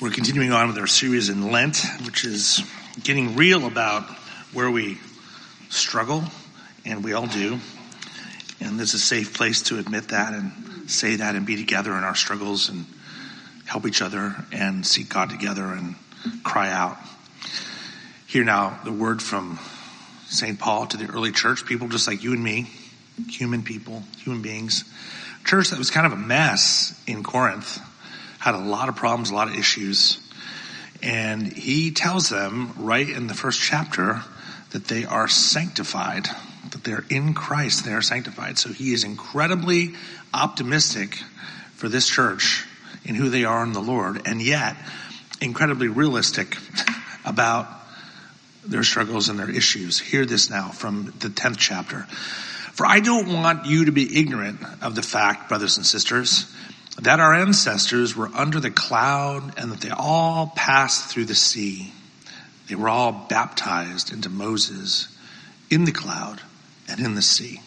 We're continuing on with our series in Lent, which is getting real about where we struggle, and we all do. And this is a safe place to admit that and say that and be together in our struggles and help each other and seek God together and cry out. Hear now the word from St. Paul to the early church, people just like you and me, human people, human beings. Church that was kind of a mess in Corinth had a lot of problems, a lot of issues. And he tells them right in the first chapter that they are sanctified, that they're in Christ, they are sanctified. So he is incredibly optimistic for this church in who they are in the Lord, and yet incredibly realistic about their struggles and their issues. Hear this now from the 10th chapter. For I don't want you to be ignorant of the fact, brothers and sisters, that our ancestors were under the cloud and that they all passed through the sea. They were all baptized into Moses in the cloud and in the sea.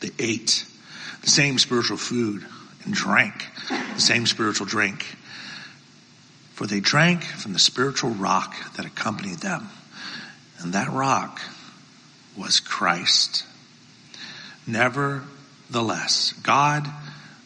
They ate the same spiritual food and drank the same spiritual drink. For they drank from the spiritual rock that accompanied them. And that rock was Christ. Nevertheless, God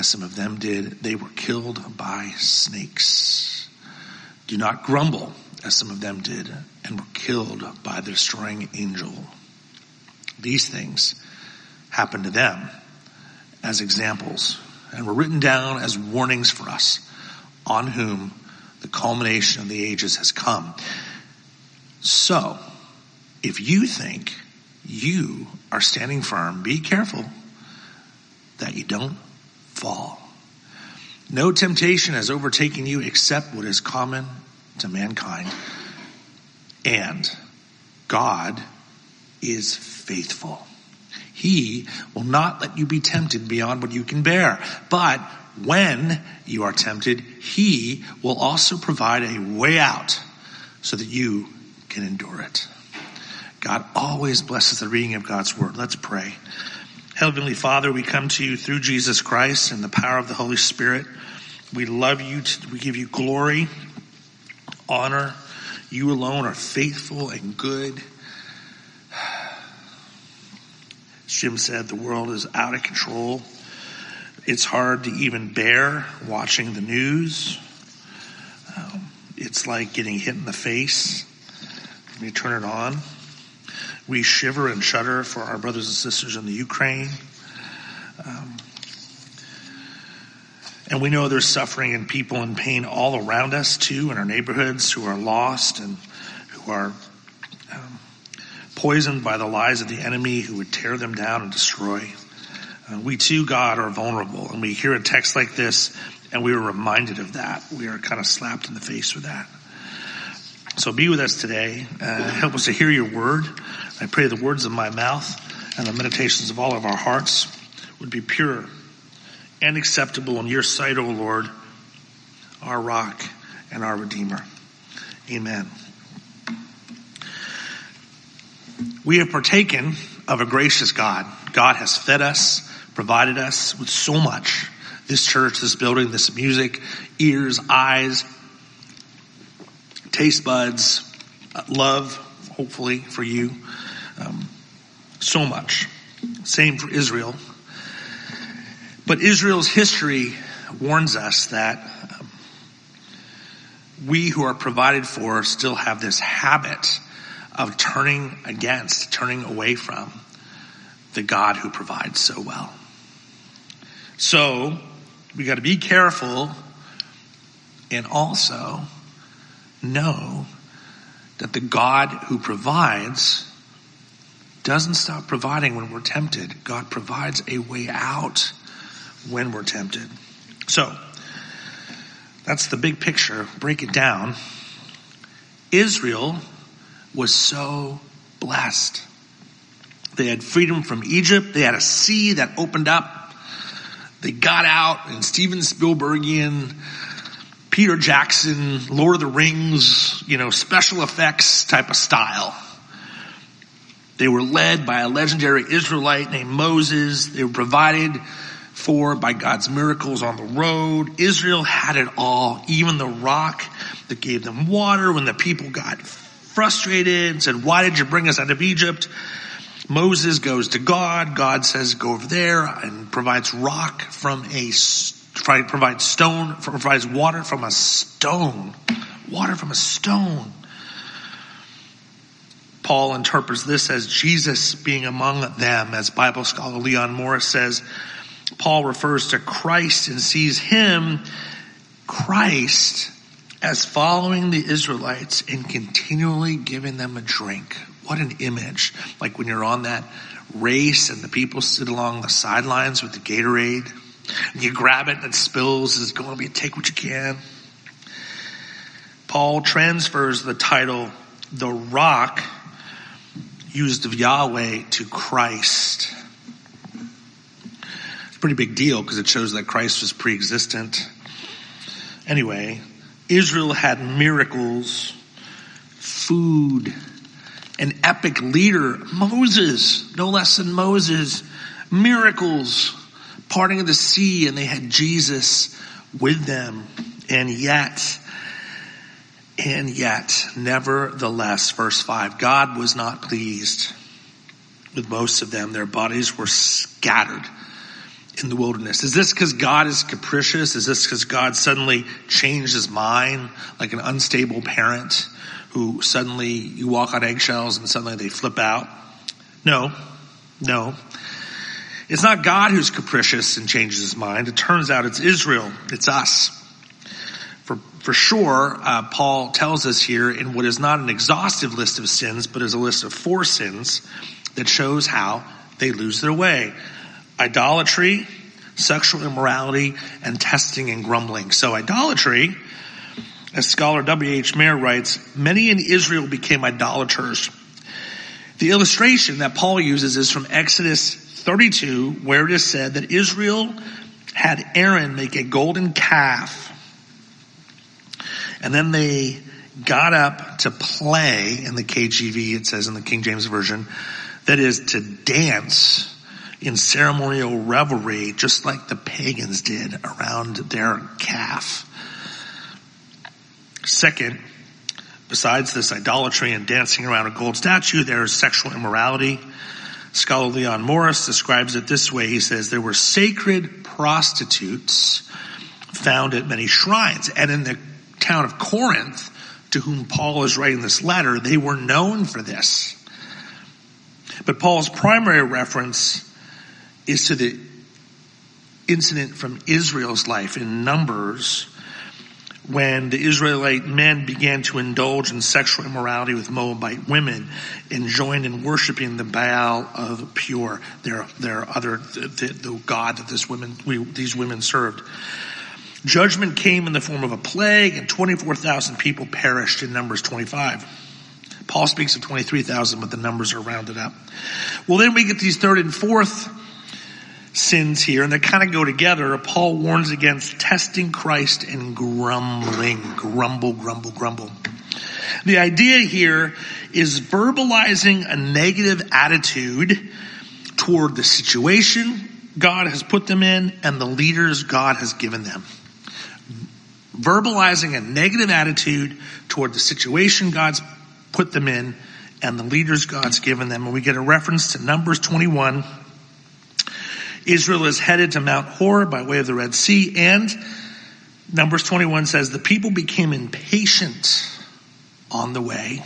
as some of them did, they were killed by snakes. Do not grumble, as some of them did, and were killed by the destroying angel. These things happened to them as examples and were written down as warnings for us on whom the culmination of the ages has come. So, if you think you are standing firm, be careful that you don't fall. No temptation has overtaken you except what is common to mankind. And God is faithful. He will not let you be tempted beyond what you can bear. But when you are tempted, He will also provide a way out so that you can endure it. God always blesses the reading of God's word. Let's pray. Heavenly Father, we come to you through Jesus Christ and the power of the Holy Spirit. We love you. We give you glory, honor. You alone are faithful and good. Jim said the world is out of control. It's hard to even bear watching the news. Um, it's like getting hit in the face when you turn it on. We shiver and shudder for our brothers and sisters in the Ukraine. Um, and we know there's suffering and people in pain all around us too, in our neighborhoods who are lost and who are um, poisoned by the lies of the enemy who would tear them down and destroy. Uh, we too, God, are vulnerable. And we hear a text like this and we are reminded of that. We are kind of slapped in the face with that. So be with us today. Uh, help us to hear your word. I pray the words of my mouth and the meditations of all of our hearts would be pure and acceptable in your sight, O Lord, our rock and our redeemer. Amen. We have partaken of a gracious God. God has fed us, provided us with so much. This church, this building, this music, ears, eyes, taste buds, uh, love, hopefully, for you. Um, so much. Same for Israel. But Israel's history warns us that um, we who are provided for still have this habit of turning against, turning away from the God who provides so well. So we got to be careful and also know that the God who provides doesn't stop providing when we're tempted. God provides a way out when we're tempted. So, That's the big picture. Break it down. Israel was so blessed. They had freedom from Egypt. They had a sea that opened up. They got out in Steven Spielbergian, Peter Jackson, Lord of the Rings, you know, special effects type of style. They were led by a legendary Israelite named Moses. They were provided for by God's miracles on the road. Israel had it all, even the rock that gave them water when the people got frustrated and said, why did you bring us out of Egypt? Moses goes to God. God says, go over there and provides rock from a, provides stone, provides water from a stone. Water from a stone. Paul interprets this as Jesus being among them, as Bible scholar Leon Morris says. Paul refers to Christ and sees him, Christ, as following the Israelites and continually giving them a drink. What an image. Like when you're on that race and the people sit along the sidelines with the Gatorade. And you grab it and it spills. It's going to be take what you can. Paul transfers the title, the rock, used of Yahweh to Christ. It's a pretty big deal because it shows that Christ was pre-existent. Anyway, Israel had miracles, food, an epic leader, Moses, no less than Moses, miracles, parting of the sea, and they had Jesus with them. And yet, and yet, nevertheless, verse 5, God was not pleased with most of them. Their bodies were scattered in the wilderness. Is this because God is capricious? Is this because God suddenly changed his mind like an unstable parent? who suddenly you walk on eggshells and suddenly they flip out. No, no. It's not God who's capricious and changes his mind. It turns out it's Israel. It's us. For, sure, uh, Paul tells us here in what is not an exhaustive list of sins, but is a list of four sins that shows how they lose their way. Idolatry, sexual immorality, and testing and grumbling. So idolatry, as scholar W.H. Mayer writes, many in Israel became idolaters. The illustration that Paul uses is from Exodus 32, where it is said that Israel had Aaron make a golden calf. And then they got up to play in the KJV, it says in the King James Version, that is to dance in ceremonial revelry, just like the pagans did around their calf. Second, besides this idolatry and dancing around a gold statue, there is sexual immorality. Scholar Leon Morris describes it this way. He says there were sacred prostitutes found at many shrines. And in the town of Corinth, to whom Paul is writing this letter, they were known for this. But Paul's primary reference is to the incident from Israel's life in Numbers when the Israelite men began to indulge in sexual immorality with Moabite women and joined in worshiping the Baal of Peor, their, their other, the, the god that this women, we, these women served. Judgment came in the form of a plague and 24,000 people perished in Numbers 25. Paul speaks of 23,000, but the numbers are rounded up. Well, then we get these third and fourth sins here, and they kind of go together. Paul warns against testing Christ and grumbling. Grumble, grumble, grumble. The idea here is verbalizing a negative attitude toward the situation God has put them in and the leaders God has given them. Verbalizing a negative attitude toward the situation God's put them in and the leaders God's given them. And we get a reference to Numbers 21 Israel is headed to Mount Hor by way of the Red Sea and Numbers 21 says the people became impatient on the way.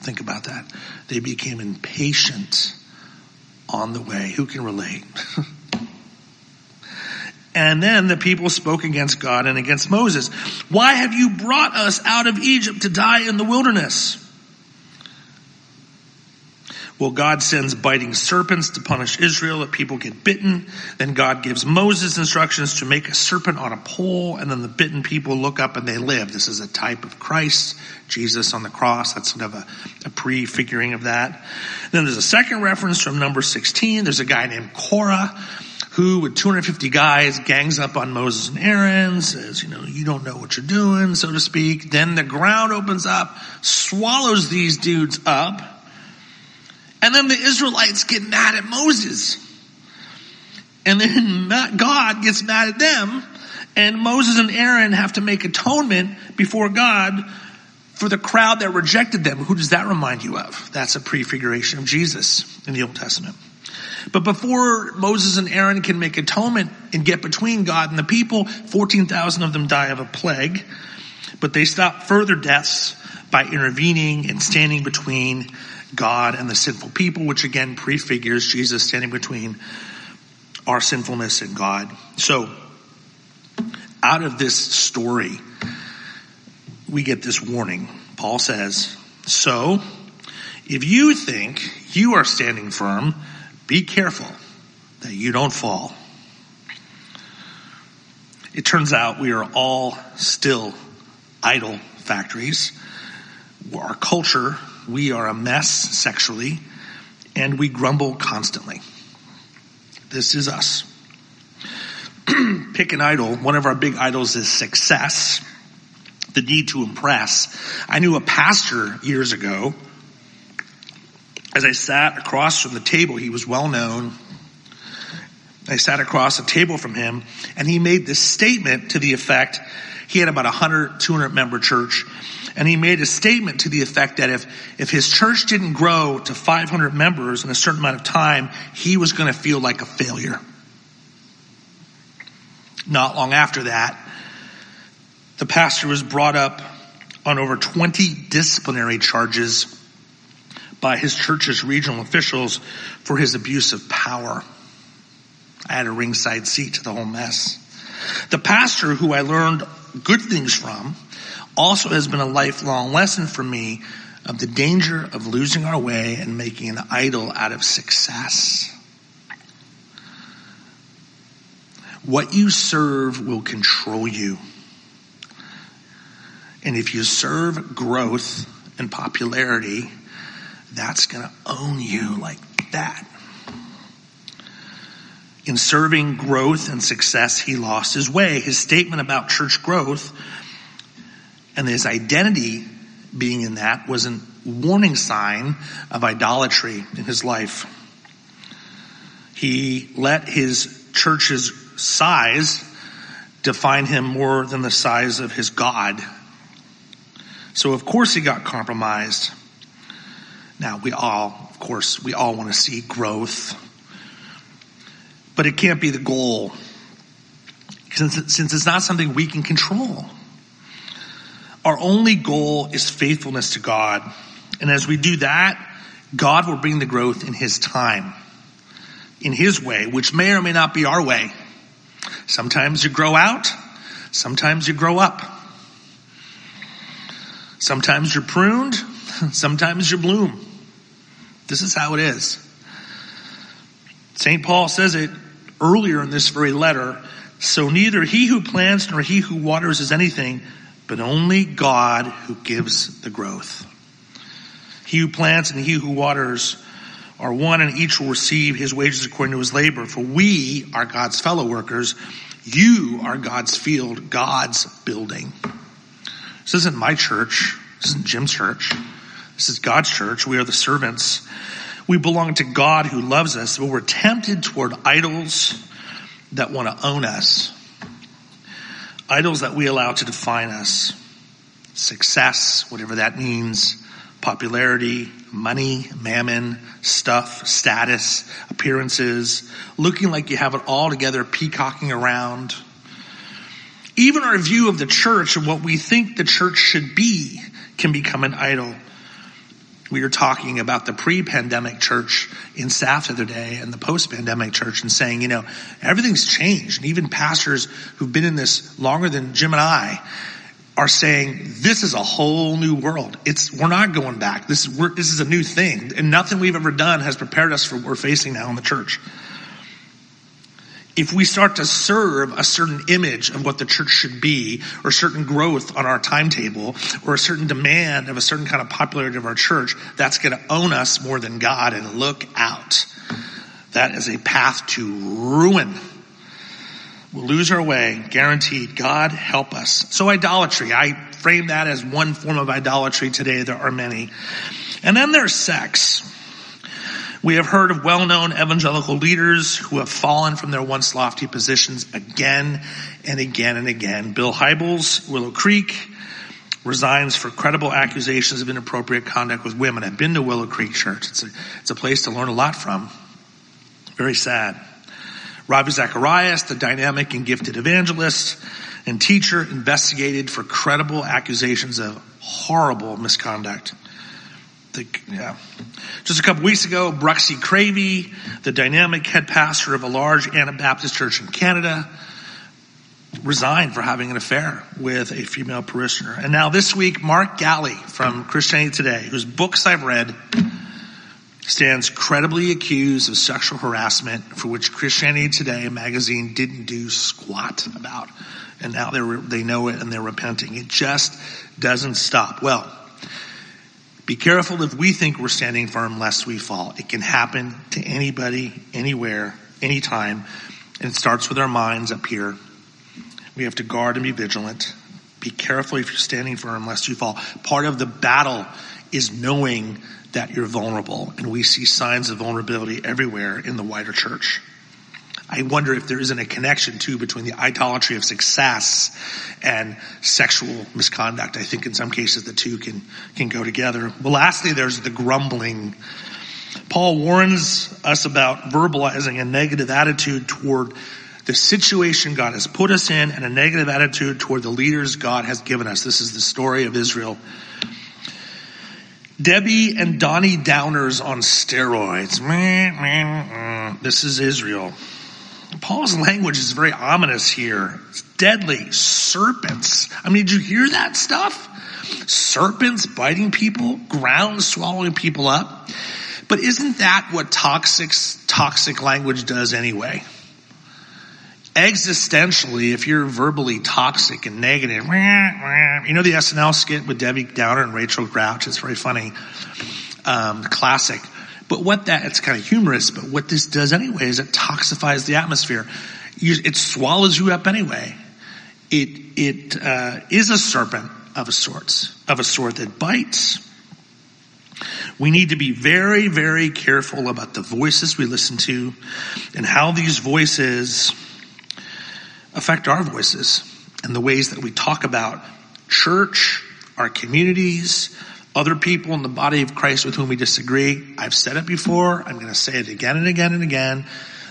Think about that. They became impatient on the way. Who can relate? and then the people spoke against God and against Moses. Why have you brought us out of Egypt to die in the wilderness? Well, God sends biting serpents to punish Israel if people get bitten. Then God gives Moses instructions to make a serpent on a pole, and then the bitten people look up and they live. This is a type of Christ, Jesus on the cross. That's sort of a, a prefiguring of that. Then there's a second reference from number 16. There's a guy named Korah who, with 250 guys, gangs up on Moses and Aaron, says, you know, you don't know what you're doing, so to speak. Then the ground opens up, swallows these dudes up and then the Israelites get mad at Moses. And then God gets mad at them. And Moses and Aaron have to make atonement before God for the crowd that rejected them. Who does that remind you of? That's a prefiguration of Jesus in the Old Testament. But before Moses and Aaron can make atonement and get between God and the people, 14,000 of them die of a plague. But they stop further deaths by intervening and standing between God and the sinful people, which again prefigures Jesus standing between our sinfulness and God. So, out of this story, we get this warning. Paul says, So, if you think you are standing firm, be careful that you don't fall. It turns out we are all still idol factories. Our culture we are a mess sexually, and we grumble constantly. This is us. Pick an idol. One of our big idols is success, the need to impress. I knew a pastor years ago. As I sat across from the table, he was well known. I sat across a table from him, and he made this statement to the effect he had about a 100, 200 member church, and he made a statement to the effect that if, if his church didn't grow to 500 members in a certain amount of time, he was going to feel like a failure. Not long after that, the pastor was brought up on over 20 disciplinary charges by his church's regional officials for his abuse of power. I had a ringside seat to the whole mess. The pastor who I learned good things from also has been a lifelong lesson for me of the danger of losing our way and making an idol out of success. What you serve will control you. And if you serve growth and popularity, that's going to own you like that. In serving growth and success, he lost his way. His statement about church growth and his identity being in that was a warning sign of idolatry in his life. He let his church's size define him more than the size of his God. So of course he got compromised. Now we all, of course, we all want to see growth, but it can't be the goal since, since it's not something we can control. Our only goal is faithfulness to God. And as we do that, God will bring the growth in His time, in His way, which may or may not be our way. Sometimes you grow out, sometimes you grow up. Sometimes you're pruned, sometimes you bloom. This is how it is. St. Paul says it earlier in this very letter. So neither he who plants nor he who waters is anything, but only God who gives the growth. He who plants and he who waters are one and each will receive his wages according to his labor. For we are God's fellow workers. You are God's field, God's building. This isn't my church. This isn't Jim's church. This is God's church. We are the servants. We belong to God who loves us, but we're tempted toward idols that want to own us idols that we allow to define us. Success, whatever that means, popularity, money, mammon, stuff, status, appearances, looking like you have it all together, peacocking around. Even our view of the church and what we think the church should be can become an idol we were talking about the pre-pandemic church in staff the other day and the post-pandemic church and saying, you know, everything's changed. And even pastors who've been in this longer than Jim and I are saying this is a whole new world. It's we're not going back. This this is a new thing, and nothing we've ever done has prepared us for what we're facing now in the church. If we start to serve a certain image of what the church should be, or certain growth on our timetable, or a certain demand of a certain kind of popularity of our church, that's going to own us more than God. And look out, that is a path to ruin. We'll lose our way, guaranteed. God help us. So idolatry, I frame that as one form of idolatry today. There are many. And then there's sex. We have heard of well-known evangelical leaders who have fallen from their once lofty positions again and again and again. Bill Hybels, Willow Creek, resigns for credible accusations of inappropriate conduct with women. I've been to Willow Creek Church. It's a, it's a place to learn a lot from. Very sad. Ravi Zacharias, the dynamic and gifted evangelist and teacher, investigated for credible accusations of horrible misconduct. The, yeah. Just a couple weeks ago, Bruxy Cavey, the dynamic head pastor of a large Anabaptist church in Canada, resigned for having an affair with a female parishioner. And now this week, Mark Galli from Christianity Today, whose books I've read, stands credibly accused of sexual harassment for which Christianity Today magazine didn't do squat about. And now they they know it and they're repenting. It just doesn't stop. Well, be careful if we think we're standing firm lest we fall. It can happen to anybody, anywhere, anytime. And it starts with our minds up here. We have to guard and be vigilant. Be careful if you're standing firm lest you fall. Part of the battle is knowing that you're vulnerable. And we see signs of vulnerability everywhere in the wider church. I wonder if there isn't a connection too between the idolatry of success and sexual misconduct. I think in some cases the two can, can go together. Well, lastly, there's the grumbling. Paul warns us about verbalizing a negative attitude toward the situation God has put us in and a negative attitude toward the leaders God has given us. This is the story of Israel Debbie and Donnie Downers on steroids. This is Israel. Paul's language is very ominous here. It's deadly. Serpents. I mean, did you hear that stuff? Serpents biting people, ground swallowing people up. But isn't that what toxic, toxic language does anyway? existentially, if you're verbally toxic and negative, you know the SNL skit with Debbie Downer and Rachel Grouch? It's very funny. Um, classic. But what that, it's kind of humorous, but what this does anyway is it toxifies the atmosphere. It swallows you up anyway. It, it, uh, is a serpent of a sort, of a sort that bites. We need to be very, very careful about the voices we listen to and how these voices affect our voices and the ways that we talk about church, our communities, other people in the body of Christ with whom we disagree. I've said it before. I'm going to say it again and again and again.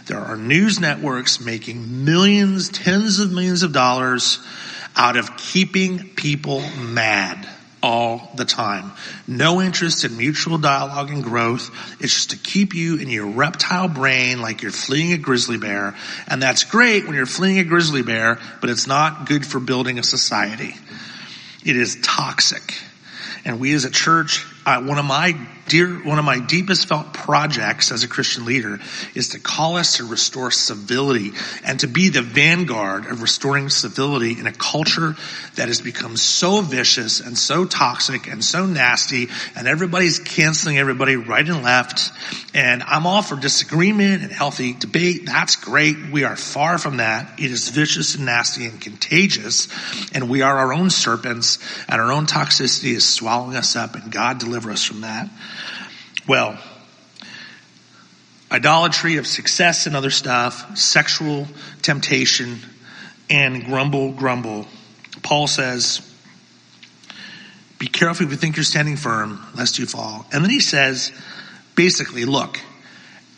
There are news networks making millions, tens of millions of dollars out of keeping people mad all the time. No interest in mutual dialogue and growth. It's just to keep you in your reptile brain like you're fleeing a grizzly bear. And that's great when you're fleeing a grizzly bear, but it's not good for building a society. It is toxic. And we as a church, one of my dear, one of my deepest felt projects as a Christian leader is to call us to restore civility and to be the vanguard of restoring civility in a culture that has become so vicious and so toxic and so nasty and everybody's canceling everybody right and left. And I'm all for disagreement and healthy debate. That's great. We are far from that. It is vicious and nasty and contagious and we are our own serpents and our own toxicity is swallowing us up and God deliver us from that. Well, idolatry of success and other stuff, sexual temptation, and grumble, grumble. Paul says, be careful if you think you're standing firm, lest you fall. And then he says, basically, look,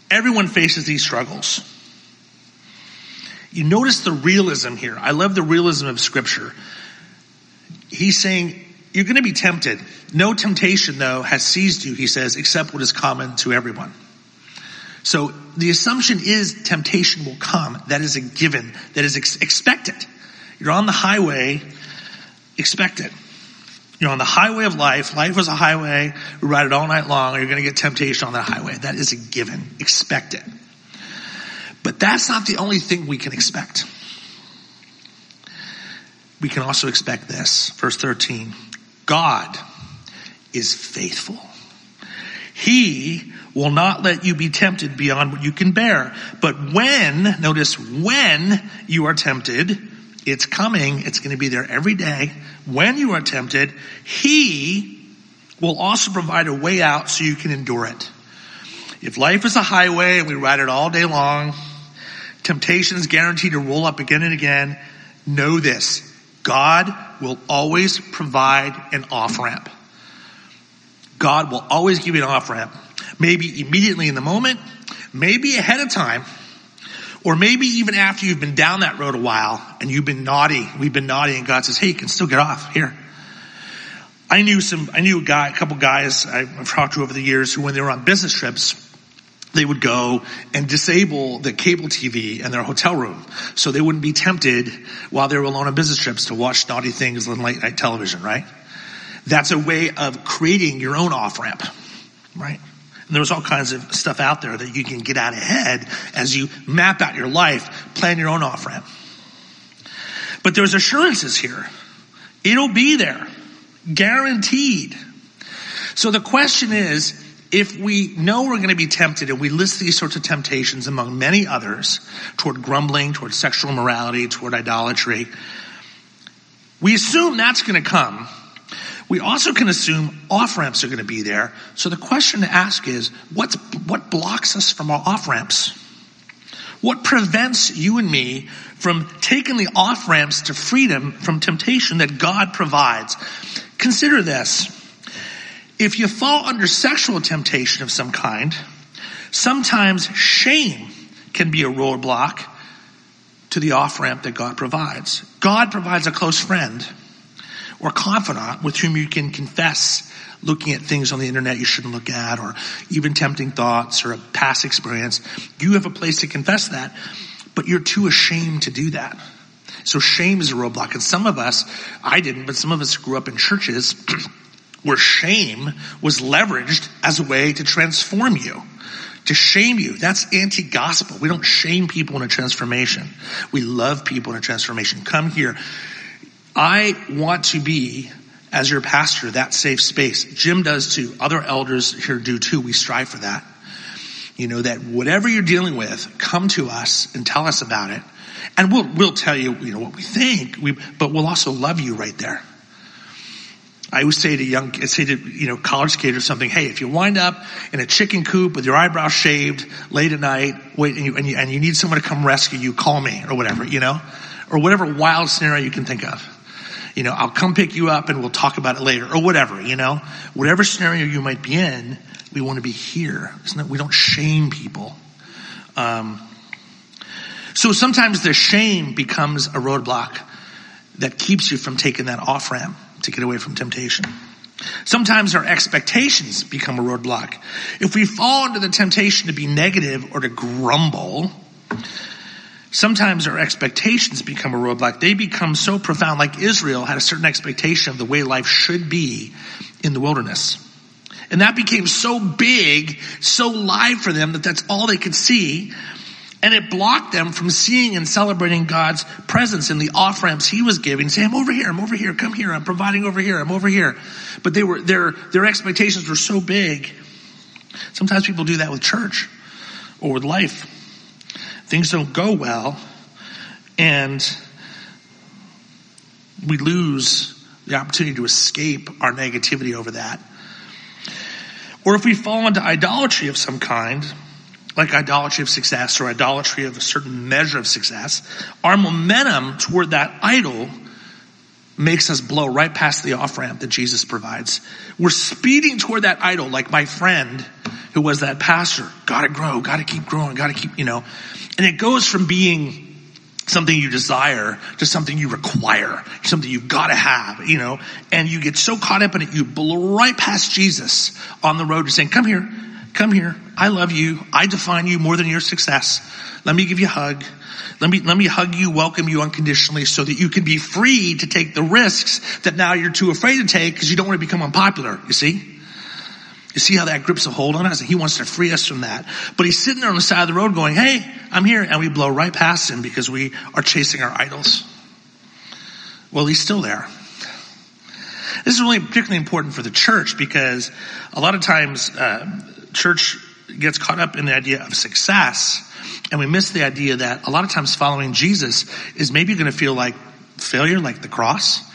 everyone faces these struggles. You notice the realism here. I love the realism of scripture. He's saying, you're going to be tempted. No temptation, though, has seized you, he says, except what is common to everyone. So the assumption is temptation will come. That is a given. That is ex- expected. You're on the highway expect it. You're on the highway of life. Life is a highway. We ride it all night long. You're going to get temptation on that highway. That is a given. Expect it. But that's not the only thing we can expect. We can also expect this. Verse 13. God is faithful. He will not let you be tempted beyond what you can bear. But when, notice, when you are tempted, it's coming. It's going to be there every day. When you are tempted, He will also provide a way out so you can endure it. If life is a highway and we ride it all day long, temptation is guaranteed to roll up again and again. Know this. God will always provide an off ramp. God will always give you an off ramp. Maybe immediately in the moment, maybe ahead of time, or maybe even after you've been down that road a while and you've been naughty, we've been naughty and God says, hey, you can still get off here. I knew some, I knew a guy, a couple guys I've talked to over the years who when they were on business trips, they would go and disable the cable TV in their hotel room so they wouldn't be tempted while they were alone on business trips to watch naughty things on late night television, right? That's a way of creating your own off ramp, right? And there's all kinds of stuff out there that you can get out ahead as you map out your life, plan your own off ramp. But there's assurances here. It'll be there. Guaranteed. So the question is, if we know we're going to be tempted and we list these sorts of temptations among many others toward grumbling, toward sexual morality, toward idolatry, we assume that's going to come we also can assume off ramps are going to be there. So the question to ask is, what's, what blocks us from our off ramps? What prevents you and me from taking the off ramps to freedom from temptation that God provides? Consider this. If you fall under sexual temptation of some kind, sometimes shame can be a roadblock to the off ramp that God provides. God provides a close friend or confidant with whom you can confess looking at things on the internet you shouldn't look at or even tempting thoughts or a past experience. You have a place to confess that, but you're too ashamed to do that. So shame is a roadblock. And some of us, I didn't, but some of us grew up in churches where shame was leveraged as a way to transform you to shame you. That's anti-gospel. We don't shame people in a transformation. We love people in a transformation. Come here. I want to be, as your pastor, that safe space. Jim does too. Other elders here do too. We strive for that. You know, that whatever you're dealing with, come to us and tell us about it. And we'll, we'll tell you, you know, what we think, we, but we'll also love you right there. I always say to young, say to, you know, college kids or something, hey, if you wind up in a chicken coop with your eyebrows shaved late at night, wait, and you, and you, and you need someone to come rescue you, call me or whatever, you know, or whatever wild scenario you can think of you know, I'll come pick you up and we'll talk about it later or whatever, you know, whatever scenario you might be in, we want to be here. we don't shame people. Um, so sometimes the shame becomes a roadblock that keeps you from taking that off ramp to get away from temptation. Sometimes our expectations become a roadblock. If we fall into the temptation to be negative or to grumble, Sometimes our expectations become a roadblock. They become so profound, like Israel had a certain expectation of the way life should be in the wilderness. And that became so big, so live for them that that's all they could see. And it blocked them from seeing and celebrating God's presence in the off ramps he was giving. Say, I'm over here, I'm over here, come here, I'm providing over here, I'm over here. But they were, their, their expectations were so big. Sometimes people do that with church or with life things don't go well and we lose the opportunity to escape our negativity over that. Or if we fall into idolatry of some kind, like idolatry of success or idolatry of a certain measure of success, our momentum toward that idol makes us blow right past the off ramp that Jesus provides. We're speeding toward that idol like my friend who was that pastor. Gotta grow, gotta keep growing, gotta keep, you know. And it goes from being something you desire to something you require, something you've got to have, you know, and you get so caught up in it, you blow right past Jesus on the road to saying, come here, come here. I love you. I define you more than your success. Let me give you a hug. Let me, let me hug you, welcome you unconditionally so that you can be free to take the risks that now you're too afraid to take because you don't want to become unpopular. You see? You see how that grips a hold on us? He wants to free us from that. But he's sitting there on the side of the road going, Hey, I'm here. And we blow right past him because we are chasing our idols. Well, he's still there. This is really particularly important for the church because a lot of times, uh, church gets caught up in the idea of success and we miss the idea that a lot of times following Jesus is maybe going to feel like failure, like the cross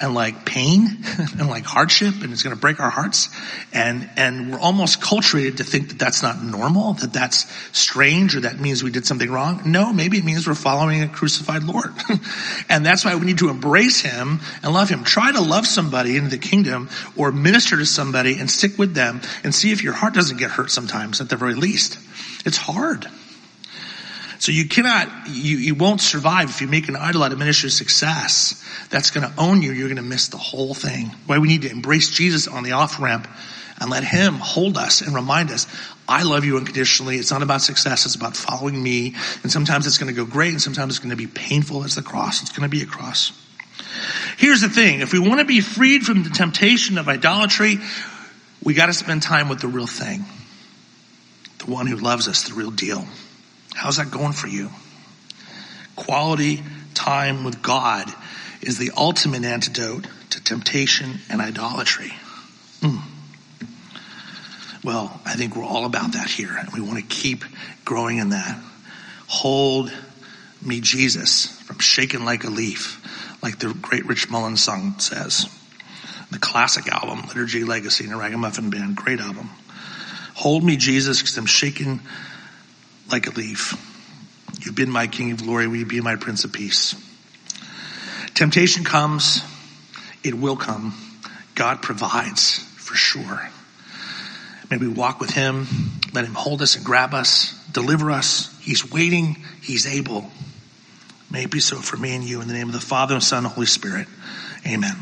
and like pain and like hardship and it's going to break our hearts. And, and we're almost culturated to think that that's not normal, that that's strange or that means we did something wrong. No, maybe it means we're following a crucified Lord. and that's why we need to embrace him and love him. Try to love somebody in the kingdom or minister to somebody and stick with them and see if your heart doesn't get hurt sometimes at the very least. It's hard. So you cannot, you, you won't survive if you make an idol out of ministry success. That's going to own you. You're going to miss the whole thing. Why we need to embrace Jesus on the off ramp and let him hold us and remind us, I love you unconditionally. It's not about success. It's about following me. And sometimes it's going to go great and sometimes it's going to be painful as the cross. It's going to be a cross. Here's the thing. If we want to be freed from the temptation of idolatry, we got to spend time with the real thing. The one who loves us, the real deal. How's that going for you? Quality time with God is the ultimate antidote to temptation and idolatry. Mm. Well, I think we're all about that here, and we want to keep growing in that. Hold me, Jesus, from shaking like a leaf, like the great Rich Mullins song says. The classic album, Liturgy Legacy, and the Ragamuffin Band, great album. Hold me, Jesus, because I'm shaking like a leaf. You've been my King of glory. Will you be my Prince of Peace? Temptation comes. It will come. God provides for sure. May we walk with him. Let him hold us and grab us, deliver us. He's waiting. He's able. May it be so for me and you in the name of the Father and Son and Holy Spirit. Amen.